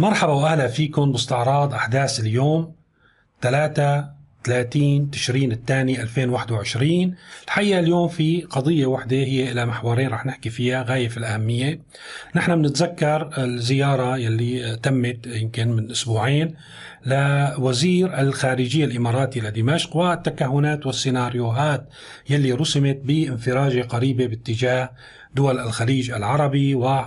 مرحبا وأهلا فيكم باستعراض أحداث اليوم 3 30 تشرين الثاني 2021 الحقيقة اليوم في قضية واحدة هي إلى محورين رح نحكي فيها غاية في الأهمية. نحن بنتذكر الزيارة يلي تمت يمكن من أسبوعين لوزير الخارجية الإماراتي لدمشق والتكهنات والسيناريوهات يلي رسمت بانفراجة قريبة باتجاه دول الخليج العربي و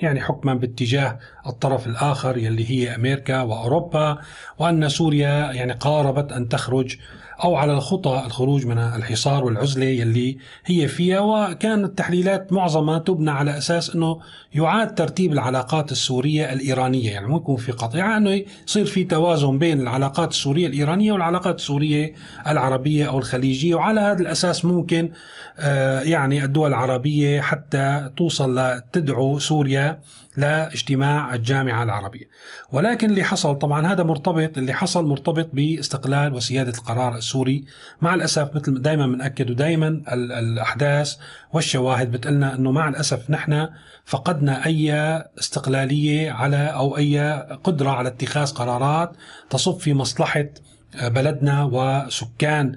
يعني حكما باتجاه الطرف الآخر يلي هي أمريكا وأوروبا وأن سوريا يعني قاربت أن تخرج أو على الخطى الخروج من الحصار والعزلة يلي هي فيها وكانت التحليلات معظمها تبنى على أساس إنه يعاد ترتيب العلاقات السورية الإيرانية. يعني مو يكون في قطيعة إنه يصير في توازن بين العلاقات السورية الإيرانية والعلاقات السورية العربية أو الخليجية. وعلى هذا الأساس ممكن آه، يعني الدول العربية حتى توصل لتدعو سوريا لاجتماع الجامعة العربية. ولكن اللي حصل طبعا هذا مرتبط اللي حصل مرتبط باستقلال وسيادة القرار السوري. مع الأسف مثل دائما بنأكد ودائما الأحداث والشواهد بتقلنا أنه مع الأسف نحن فقدنا أي استقلالية على أو أي قدرة على اتخاذ قرارات تصب في مصلحة بلدنا وسكان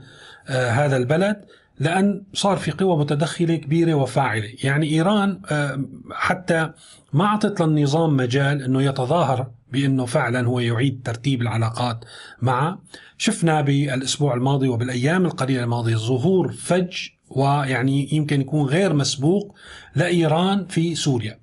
آه، هذا البلد لأن صار في قوى متدخلة كبيرة وفاعلة. يعني إيران آه، حتى ما أعطت للنظام مجال أنه يتظاهر بأنه فعلا هو يعيد ترتيب العلاقات معه. شفنا بالأسبوع الماضي وبالأيام القليلة الماضية ظهور فج ويعني يمكن يكون غير مسبوق لإيران في سوريا.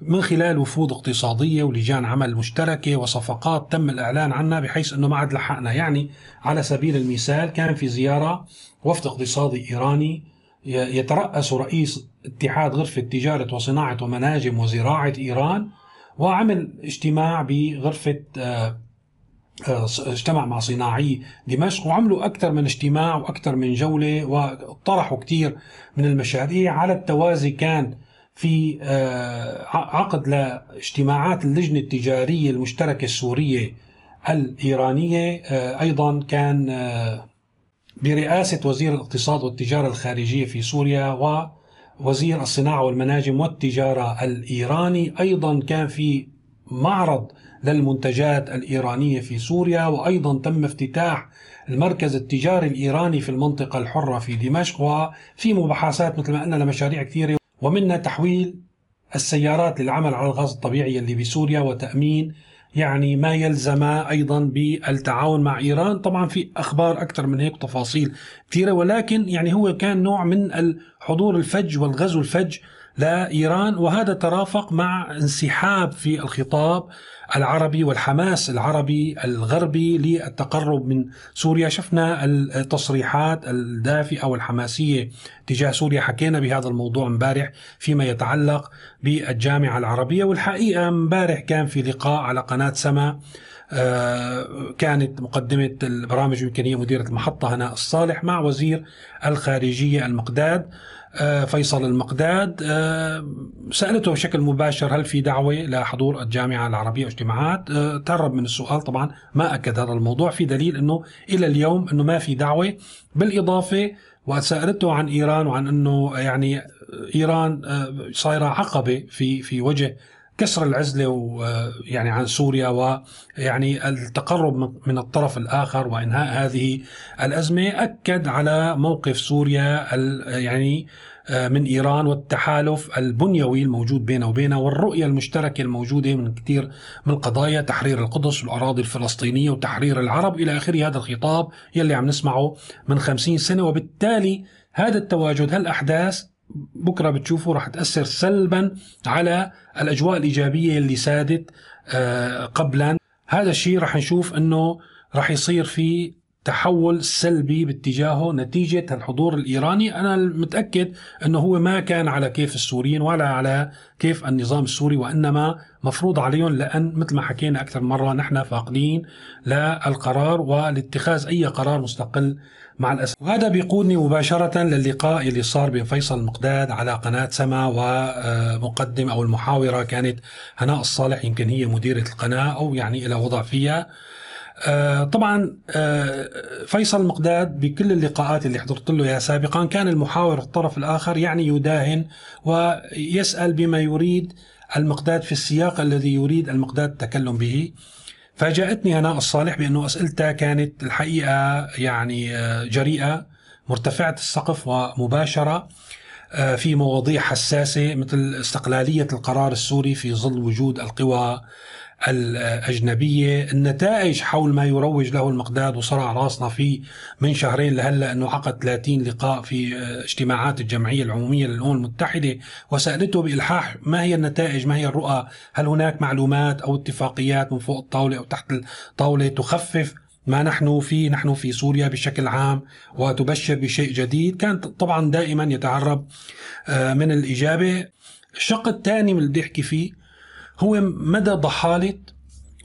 من خلال وفود اقتصادية ولجان عمل مشتركة وصفقات تم الإعلان عنها بحيث أنه ما عاد لحقنا. يعني على سبيل المثال كان في زيارة وفد اقتصادي إيراني يترأس رئيس اتحاد غرفة تجارة وصناعة ومناجم وزراعة إيران وعمل اجتماع بغرفة آه، آه، اجتمع مع صناعي دمشق وعملوا أكثر من اجتماع وأكثر من جولة وطرحوا كثير من المشاريع. على التوازي كان في آه، عقد لاجتماعات اللجنة التجارية المشتركة السورية الإيرانية أيضا كان برئاسة وزير الاقتصاد والتجارة الخارجية في سوريا ووزير الصناعة والمناجم والتجارة الإيراني. أيضا كان في معرض للمنتجات الإيرانية في سوريا وأيضا تم افتتاح المركز التجاري الإيراني في المنطقة الحرة في دمشق وفي مباحثات مثل ما قلنا لمشاريع كثيرة ومنها تحويل السيارات للعمل على الغاز الطبيعي اللي بسوريا وتأمين يعني ما يلزم أيضا بالتعاون مع إيران. طبعا في أخبار أكثر من هيك تفاصيل كثيرة ولكن يعني هو كان نوع من الحضور الفج والغزو الفج لايران وهذا ترافق مع انسحاب في الخطاب العربي والحماس العربي الغربي للتقرب من سوريا. شفنا التصريحات الدافئة والحماسية تجاه سوريا. حكينا بهذا الموضوع امبارح فيما يتعلق بالجامعة العربية والحقيقة امبارح كان في لقاء على قناة سما آه، كانت مقدمة البرامج يمكن هي مديرة المحطة هناء الصالح مع وزير الخارجية المقداد. فيصل المقداد. آه، سألته بشكل مباشر هل في دعوة لحضور الجامعة العربية واجتماعات؟ تهرب من السؤال طبعا ما أكد هذا الموضوع في دليل أنه إلى اليوم أنه ما في دعوة. بالإضافة وسألته عن إيران وعن أنه يعني إيران صايرة عقبة في في وجه كسر العزلة ويعني عن سوريا ويعني التقرب من الطرف الآخر وإنهاء هذه الأزمة أكد على موقف سوريا يعني آه، من إيران والتحالف البنيوي الموجود بينه وبينها والرؤية المشتركة الموجودة من كثير من القضايا تحرير القدس والأراضي الفلسطينية وتحرير العرب إلى آخره. هذا الخطاب يلي عم نسمعه من خمسين سنة وبالتالي هذا التواجد هالأحداث بكرة بتشوفوا رح تأثر سلبا على الأجواء الإيجابية اللي سادت آه، قبلا. هذا الشيء رح نشوف إنه رح يصير في تحول سلبي باتجاهه نتيجة الحضور الإيراني. أنا متأكد أنه هو ما كان على كيف السوريين ولا على كيف النظام السوري وإنما مفروض عليهم لأن مثل ما حكينا أكثر مرة نحن فاقدين للقرار ولاتخاذ أي قرار مستقل مع الأسف. وهذا بيقودني مباشرة للقاء اللي صار بين فيصل المقداد على قناة سما ومقدم أو المحاورة كانت هناء الصالح يمكن هي مديرة القناة أو يعني إلى وضع فيها آه، طبعا آه، فيصل المقداد بكل اللقاءات اللي حضرت له اياها سابقا كان المحاور الطرف الآخر يعني يداهن ويسأل بما يريد المقداد في السياق الذي يريد المقداد التكلم به. فاجأتني هناء الصالح بأنه أسئلتها كانت الحقيقة يعني آه، جريئة مرتفعة السقف ومباشرة آه، في مواضيع حساسة مثل استقلالية القرار السوري في ظل وجود القوى الأجنبية. النتائج حول ما يروج له المقداد وصرع راسنا فيه من شهرين لهلأ أنه عقد 30 لقاء في آه، اجتماعات الجمعية العمومية للأمم المتحدة وسألته بإلحاح ما هي النتائج ما هي الرؤى؟ هل هناك معلومات أو اتفاقيات من فوق الطاولة أو تحت الطاولة تخفف ما نحن فيه؟ نحن في سوريا بشكل عام وتبشر بشيء جديد. كان طبعا دائما يتعرب آه، من الإجابة. الشق الثاني اللي بدي أحكي فيه هو مدى ضحالة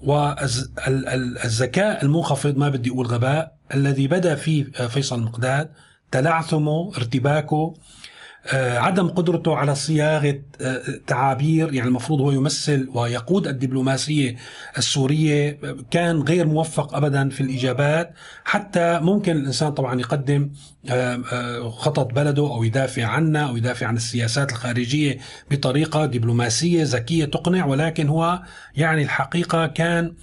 والذكاء المنخفض ما بدي أقول غباء الذي بدأ فيه فيصل مقداد تلعثمه ارتباكه آه، عدم قدرته على صياغة آه، تعابير يعني المفروض هو يمثل ويقود الدبلوماسية السورية كان غير موفق ابدا في الإجابات. حتى ممكن الإنسان طبعا يقدم آه، خطط بلده أو يدافع عنه أو يدافع عن السياسات الخارجية بطريقة دبلوماسية ذكية تقنع. ولكن هو يعني الحقيقة كان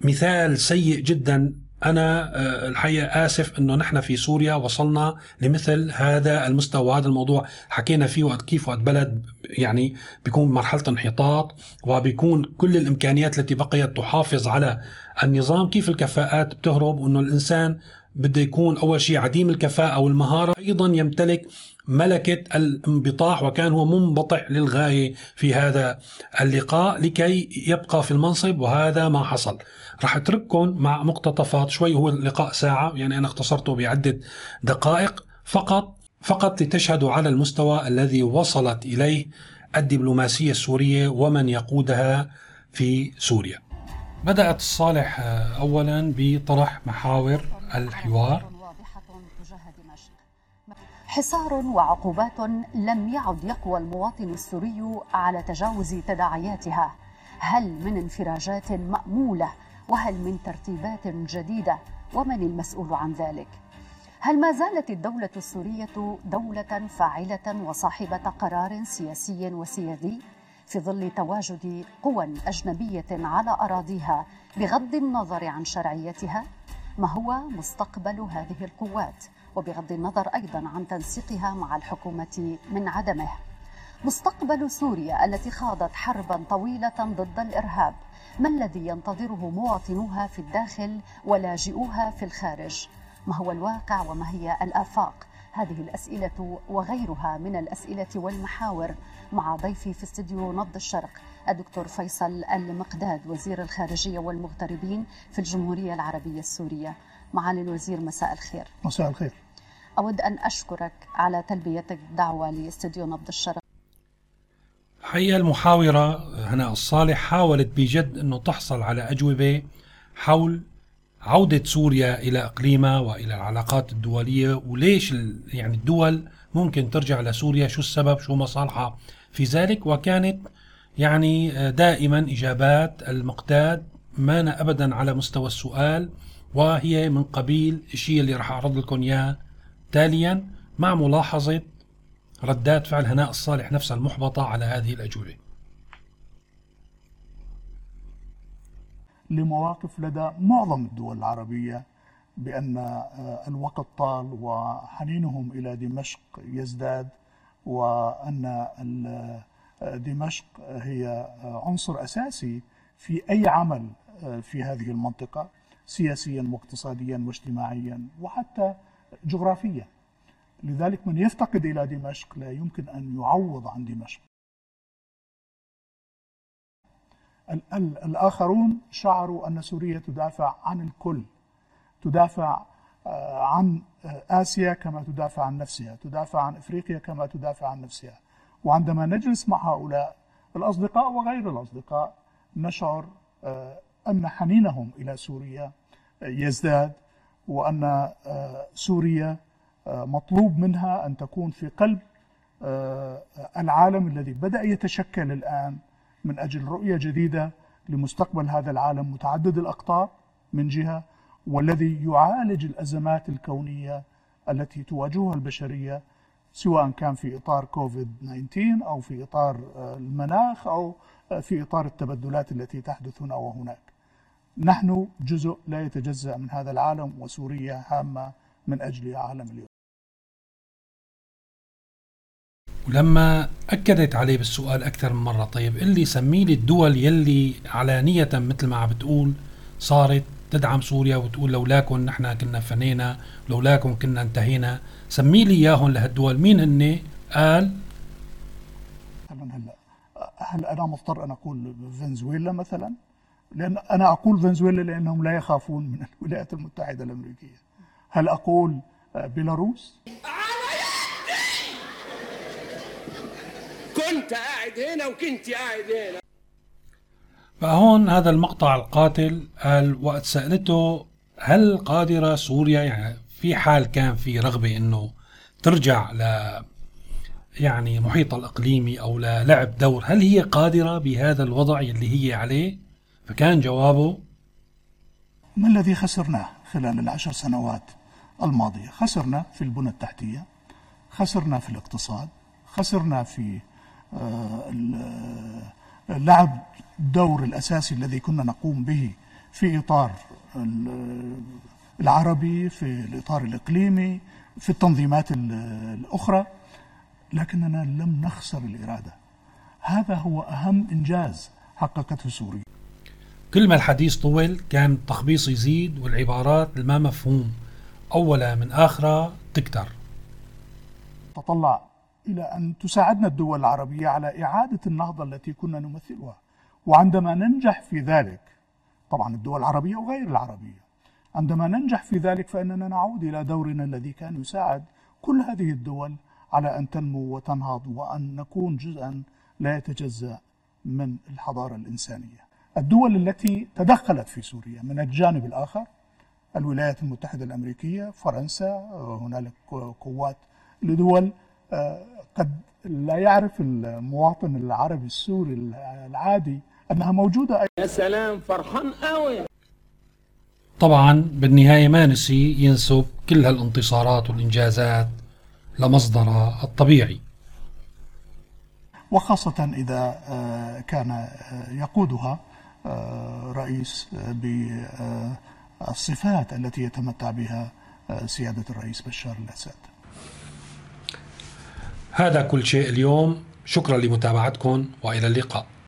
مثال سيء جدا أنا آه، الحقيقة آسف إنه نحن في سوريا وصلنا لمثل هذا المستوى وهذا الموضوع حكينا فيه وقت كيف وقت بلد يعني بيكون مرحلة انحطاط وبيكون كل الإمكانيات التي بقيت تحافظ على النظام كيف الكفاءات بتهرب وإنه الإنسان بده يكون أول شيء عديم الكفاءة والمهارة. أيضا يمتلك ملكة الانبطاح وكان هو منبطح للغاية في هذا اللقاء لكي يبقى في المنصب وهذا ما حصل. راح أترككم مع مقتطفات. شوي هو اللقاء ساعة يعني أنا اختصرته بعدة دقائق. فقط فقط لتشهدوا على المستوى الذي وصلت إليه الدبلوماسية السورية ومن يقودها في سوريا. بدأت الصالح أولا بطرح محاور الحوار. حصار وعقوبات لم يعد يقوى المواطن السوري على تجاوز تداعياتها. هل من انفراجات مأمولة؟ وهل من ترتيبات جديدة؟ ومن المسؤول عن ذلك؟ هل ما زالت الدولة السورية دولة فاعلة وصاحبة قرار سياسي وسيادي في ظل تواجد قوى أجنبية على أراضيها بغض النظر عن شرعيتها؟ ما هو مستقبل هذه القوات؟ وبغض النظر أيضا عن تنسيقها مع الحكومة من عدمه. مستقبل سوريا التي خاضت حربا طويلة ضد الإرهاب. ما الذي ينتظره مواطنوها في الداخل ولاجئوها في الخارج؟ ما هو الواقع وما هي الآفاق؟ هذه الأسئلة وغيرها من الأسئلة والمحاور مع ضيفي في استديو نبض الشرق الدكتور فيصل المقداد وزير الخارجية والمغتربين في الجمهورية العربية السورية. معالي الوزير مساء الخير. مساء الخير. أود أن أشكرك على تلبيتك الدعوة لاستديو نبض الشرق. الحقيقة المحاورة هناء الصالح. حاولت بجد أنه تحصل على أجوبة حول عودة سوريا إلى إقليمها وإلى العلاقات الدولية وليش يعني الدول ممكن ترجع لسوريا؟ شو السبب؟ شو مصالحها؟ في ذلك وكانت يعني دائما إجابات المقتاد ما أبدا على مستوى السؤال وهي من قبيل الشيء اللي راح أعرض لكم إياه تاليا مع ملاحظة ردات فعل هناء الصالح نفسها المحبطة على هذه الأجوبة. لمواقف لدى معظم الدول العربية بأن آه، الوقت طال وحنينهم إلى دمشق يزداد وأن آه، دمشق هي آه، عنصر أساسي في أي عمل في هذه المنطقة سياسيا واقتصاديا واجتماعيا وحتى جغرافيا. لذلك من يفتقد إلى دمشق لا يمكن أن يعوض عن دمشق. الآخرون شعروا أن سوريا تدافع عن الكل تدافع آه، عن آه، آسيا كما تدافع عن نفسها تدافع عن إفريقيا كما تدافع عن نفسها. وعندما نجلس مع هؤلاء الأصدقاء وغير الأصدقاء نشعر آه، أن حنينهم إلى سوريا يزداد وأن سوريا مطلوب منها أن تكون في قلب العالم الذي بدأ يتشكل الآن من أجل رؤية جديدة لمستقبل هذا العالم متعدد الأقطار من جهة والذي يعالج الأزمات الكونية التي تواجهها البشرية سواء كان في إطار كوفيد 19 أو في إطار آه، المناخ أو آه، في إطار التبدلات التي تحدث هنا وهناك. نحن جزء لا يتجزأ من هذا العالم وسوريا هامة من أجل عالم اليوم. ولما أكدت عليه بالسؤال أكثر من مرة طيب اللي سمي لي الدول يلي علانية مثل ما عم بتقول صارت تدعم سوريا وتقول لولاكم نحن كنا فنينا لولاكم كنا انتهينا سمي لي إياهم لهالدول مين هن؟ قال هلا هلا هل أنا مضطر أن أقول فنزويلا مثلا؟ لأن أنا أقول فنزويلا لأنهم لا يخافون من الولايات المتحدة الأمريكية. هل أقول بيلاروس؟ كنت قاعد هنا وكنت قاعد هنا. فهون هذا المقطع القاتل قال وقت سألته هل قادرة سوريا يعني في حال كان في رغبة إنه ترجع ل يعني محيط الإقليمي أو للعب دور هل هي قادرة بهذا الوضع اللي هي عليه؟ فكان جوابه ما الذي خسرناه خلال العشر سنوات الماضية؟ خسرنا في البنى التحتية خسرنا في الاقتصاد خسرنا في لعب الدور الأساسي الذي كنا نقوم به في إطار العربي في الإطار الإقليمي في التنظيمات الأخرى لكننا لم نخسر الإرادة. هذا هو أهم إنجاز حققته سوريا. كل ما الحديث طول كان التخبيص يزيد والعبارات الما مفهوم. أولها من آخرها تكتر. تطلع إلى أن تساعدنا الدول العربية على إعادة النهضة التي كنا نمثلها. وعندما ننجح في ذلك طبعا الدول العربية وغير العربية عندما ننجح في ذلك فإننا نعود إلى دورنا الذي كان يساعد كل هذه الدول على أن تنمو وتنهض وأن نكون جزءا لا يتجزأ من الحضارة الإنسانية. الدول التي تدخلت في سوريا من الجانب الآخر الولايات المتحدة الأمريكية فرنسا هنالك قوات لدول قد لا يعرف المواطن العربي السوري العادي أنها موجودة يا سلام فرحان قوي. طبعا بالنهاية ما نسي ينسب كل هالانتصارات والإنجازات لمصدرها الطبيعي. وخاصة إذا آه، كان آه، يقودها رئيس بالصفات التي يتمتع بها سيادة الرئيس بشار الأسد. هذا كل شيء اليوم. شكرا لمتابعتكم وإلى اللقاء.